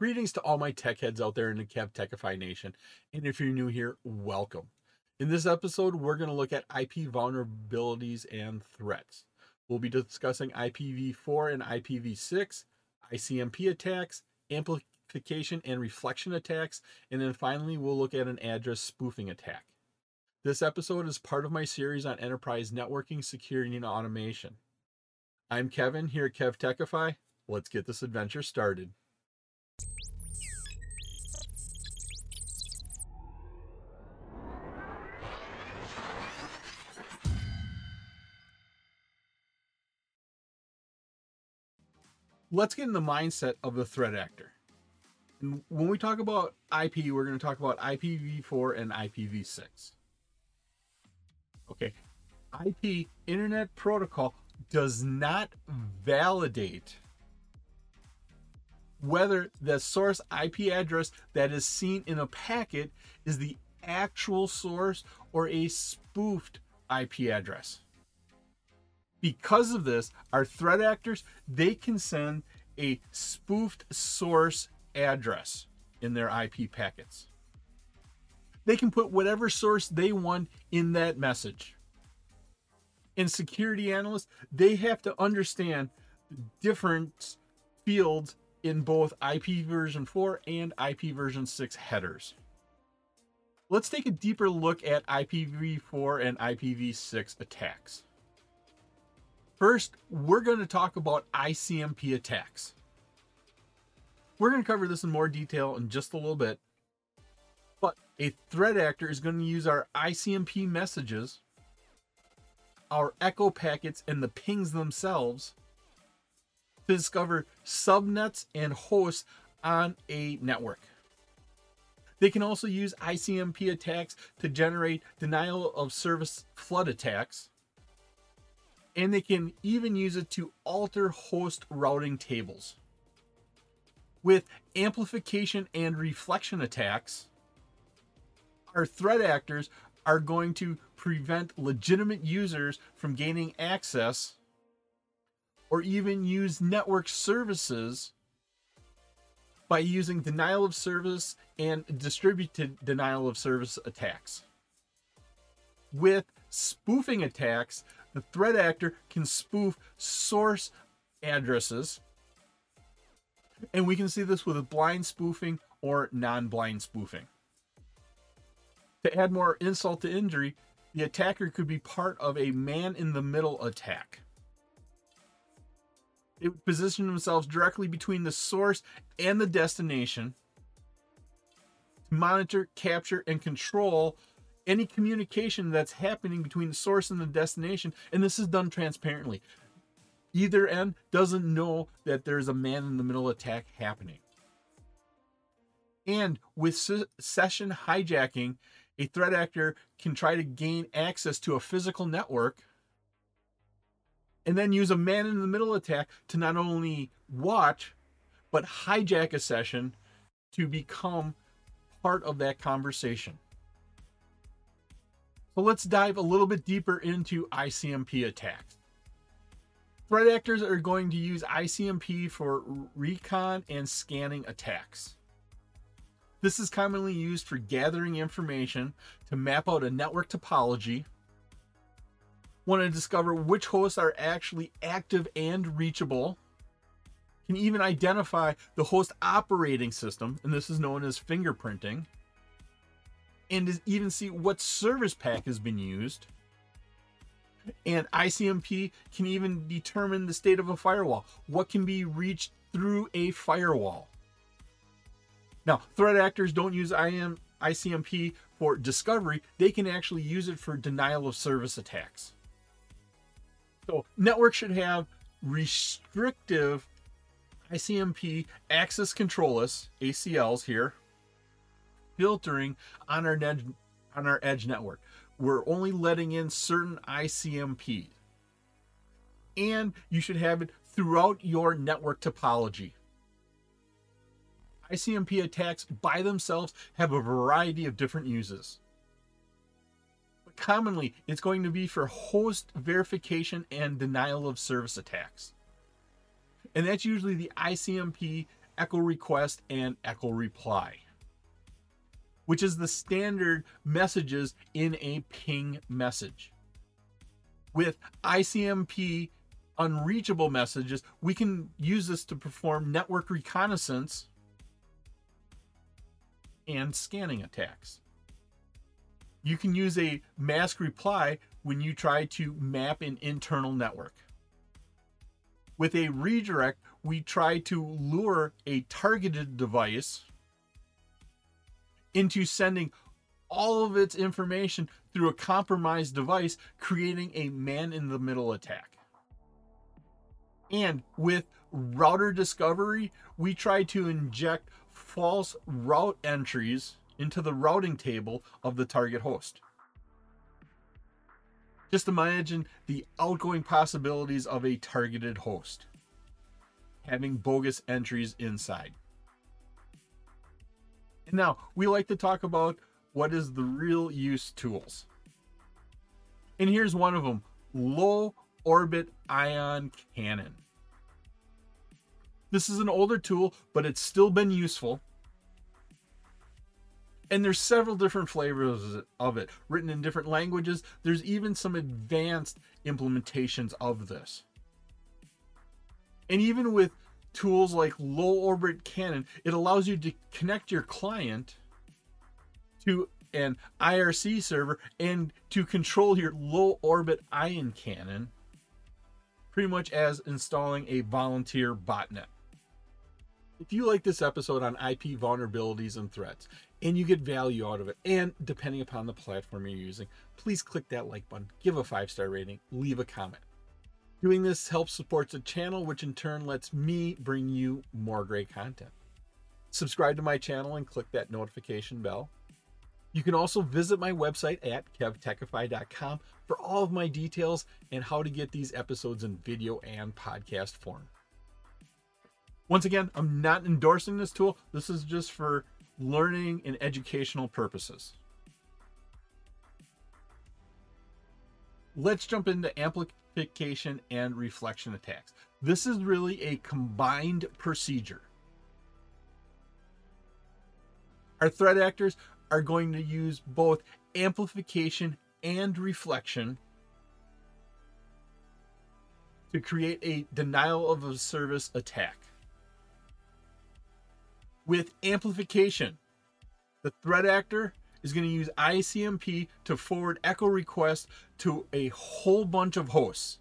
Greetings to all my tech heads out there in the Kev Techify Nation. And if you're new here, welcome. In this episode, we're going to look at IP vulnerabilities and threats. We'll be discussing IPv4 and IPv6, ICMP attacks, amplification and reflection attacks, and then finally, we'll look at an address spoofing attack. This episode is part of my series on enterprise networking, security, and automation. I'm Kevin here at Kev Techify. Let's get this adventure started. Let's get in the mindset of the threat actor. And when we talk about IP, we're going to talk about IPv4 and IPv6. Okay. IP, Internet Protocol, does not validate whether the source IP address that is seen in a packet is the actual source or a spoofed IP address. Because of this, our threat actors, they can send a spoofed source address in their IP packets. They can put whatever source they want in that message. And security analysts, they have to understand different fields in both IP version 4 and IP version 6 headers. Let's take a deeper look at IPv4 and IPv6 attacks. First, we're going to talk about ICMP attacks. We're going to cover this in more detail in just a little bit, but a threat actor is going to use our ICMP messages, our echo packets, and the pings themselves to discover subnets and hosts on a network. They can also use ICMP attacks to generate denial of service flood attacks. And they can even use it to alter host routing tables. With amplification and reflection attacks, our threat actors are going to prevent legitimate users from gaining access or even use network services by using denial of service and distributed denial of service attacks. With spoofing attacks, the threat actor can spoof source addresses. And we can see this with blind spoofing or non blind spoofing. To add more insult to injury, the attacker could be part of a man in the middle attack. It position themselves directly between the source and the destination to monitor, capture, and control any communication that's happening between the source and the destination. And this is done transparently. Either end doesn't know that there's a man in the middle attack happening. And with session hijacking, a threat actor can try to gain access to a physical network and then use a man in the middle attack to not only watch but hijack a session to become part of that conversation. So let's dive a little bit deeper into ICMP attacks. Threat actors are going to use ICMP for recon and scanning attacks. This is commonly used for gathering information to map out a network topology want to discover which hosts are actually active and reachable, can even identify the host operating system, and this is known as fingerprinting, and even see what service pack has been used. And ICMP can even determine the state of a firewall, what can be reached through a firewall. Now, threat actors don't use IM, ICMP for discovery, they can actually use it for denial of service attacks. So networks should have restrictive ICMP access control lists, ACLs here, filtering on our edge on our edge network. We're only letting in certain ICMP. And you should have it throughout your network topology. ICMP attacks by themselves have a variety of different uses But commonly it's going to be for host verification and denial of service attacks. And that's usually the ICMP echo request and echo reply, which is the standard messages in a ping message. With ICMP unreachable messages, we can use this to perform network reconnaissance and scanning attacks. You can use a mask reply when you try to map an internal network. With a redirect, we try to lure a targeted device into sending all of its information through a compromised device, creating a man in the middle attack. And with router discovery, we try to inject false route entries into the routing table of the target host. Just imagine the outgoing possibilities of a targeted host having bogus entries inside. Now we like to talk about what is the real use tools. And here's one of them low orbit ion cannon. This is an older tool, but it's still been useful and there's several different flavors of it written in different languages there's even some advanced implementations of this and even with tools like low orbit cannon it allows you to connect your client to an IRC server and to control your low orbit ion cannon pretty much as installing a volunteer botnet if you like this episode on IP vulnerabilities and threats, and you get value out of it, and depending upon the platform you're using, please click that like button, give a five star rating, leave a comment. Doing this helps support the channel, which in turn lets me bring you more great content. Subscribe to my channel and click that notification bell. You can also visit my website at kevtechify.com for all of my details and how to get these episodes in video and podcast form. Once again, I'm not endorsing this tool. This is just for learning and educational purposes. Let's jump into amplification and reflection attacks. This is really a combined procedure. Our threat actors are going to use both amplification and reflection to create a denial of service attack with amplification. The threat actor is going to use ICMP to forward echo requests to a whole bunch of hosts.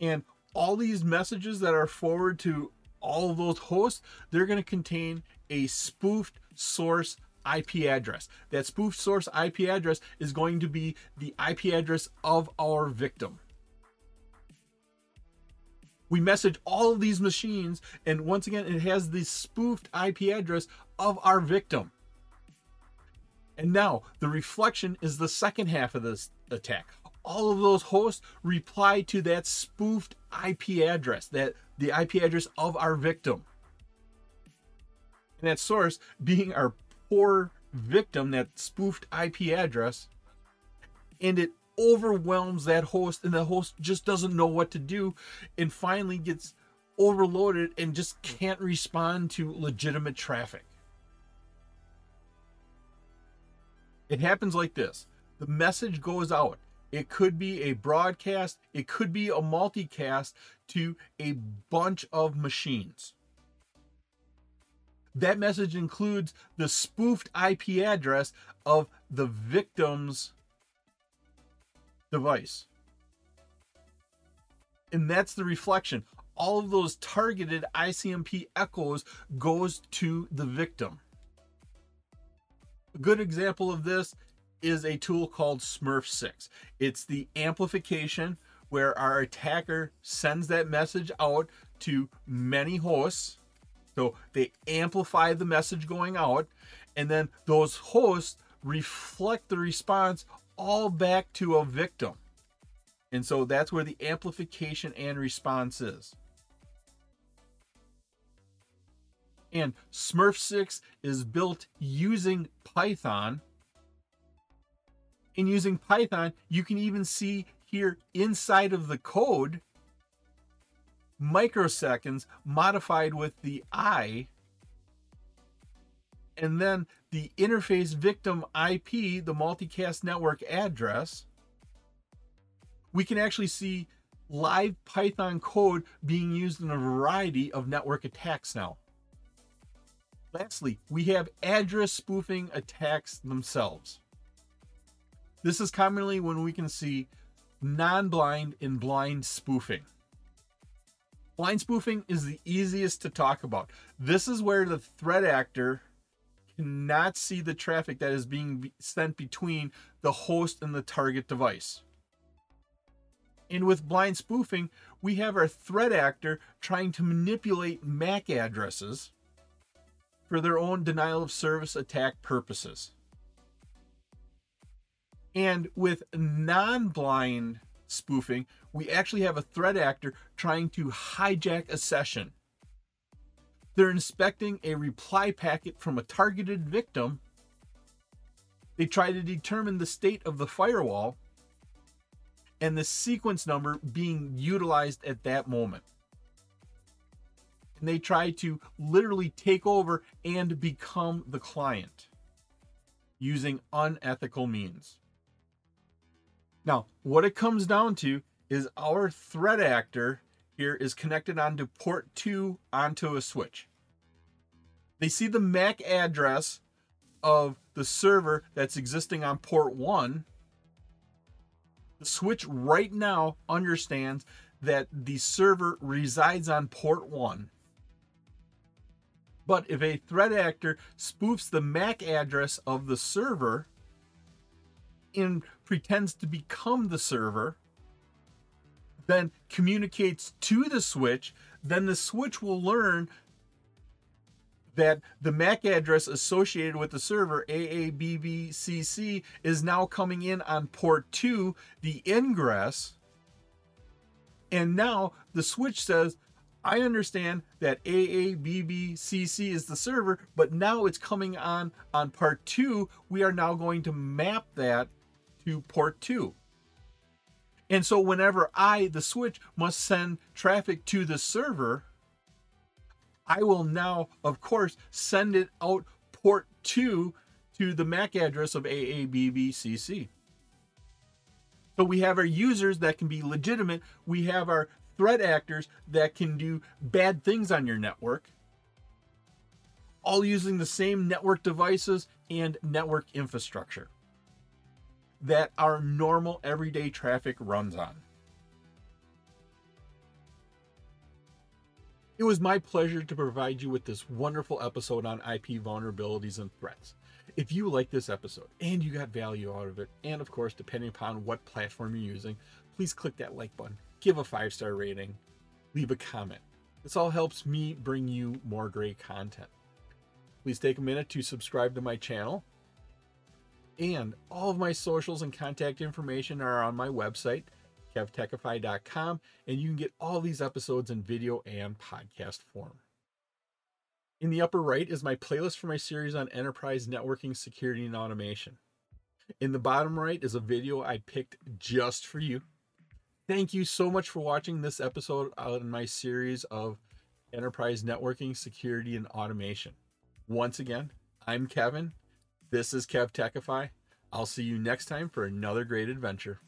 And all these messages that are forwarded to all of those hosts, they're going to contain a spoofed source IP address. That spoofed source IP address is going to be the IP address of our victim we message all of these machines, and once again, it has the spoofed IP address of our victim. And now the reflection is the second half of this attack. All of those hosts reply to that spoofed IP address, that the IP address of our victim. And that source being our poor victim, that spoofed IP address, and it overwhelms that host and the host just doesn't know what to do and finally gets overloaded and just can't respond to legitimate traffic. It happens like this the message goes out. It could be a broadcast, it could be a multicast to a bunch of machines. That message includes the spoofed IP address of the victim's device. And that's the reflection. All of those targeted ICMP echoes goes to the victim. A good example of this is a tool called Smurf6. It's the amplification where our attacker sends that message out to many hosts. So they amplify the message going out, and then those hosts reflect the response all back to a victim. And so that's where the amplification and response is. And Smurf6 is built using Python. In using Python, you can even see here inside of the code microseconds modified with the I, and then the interface victim IP, the multicast network address, we can actually see live Python code being used in a variety of network attacks now. Lastly, we have address spoofing attacks themselves. This is commonly when we can see non blind and blind spoofing. Blind spoofing is the easiest to talk about. This is where the threat actor cannot see the traffic that is being sent between the host and the target device. And with blind spoofing, we have our threat actor trying to manipulate MAC addresses for their own denial of service attack purposes. And with non blind spoofing, we actually have a threat actor trying to hijack a session. They're inspecting a reply packet from a targeted victim. They try to determine the state of the firewall and the sequence number being utilized at that moment. And they try to literally take over and become the client using unethical means. Now, what it comes down to is our threat actor here is connected onto port 2 onto a switch. They see the MAC address of the server that's existing on port 1 the switch right now understands that the server resides on port 1. But if a threat actor spoofs the MAC address of the server and pretends to become the server, then communicates to the switch, then the switch will learn that the MAC address associated with the server, AABBCC, is now coming in on port 2, the ingress. And now the switch says, I understand that AABBCC is the server, but now it's coming on on part 2. We are now going to map that to port 2. And so whenever I, the switch, must send traffic to the server, I will now, of course, send it out port 2 to the MAC address of AABBCC. So we have our users that can be legitimate. We have our threat actors that can do bad things on your network, all using the same network devices and network infrastructure that our normal everyday traffic runs on. It was my pleasure to provide you with this wonderful episode on IP vulnerabilities and threats. If you like this episode and you got value out of it, and of course, depending upon what platform you're using, please click that like button, give a five star rating, leave a comment. This all helps me bring you more great content. Please take a minute to subscribe to my channel. And all of my socials and contact information are on my website, kevtechify.com, and you can get all these episodes in video and podcast form. In the upper right is my playlist for my series on enterprise networking, security, and automation. In the bottom right is a video I picked just for you. Thank you so much for watching this episode out in my series of enterprise networking, security, and automation. Once again, I'm Kevin. This is Kev Techify. I'll see you next time for another great adventure.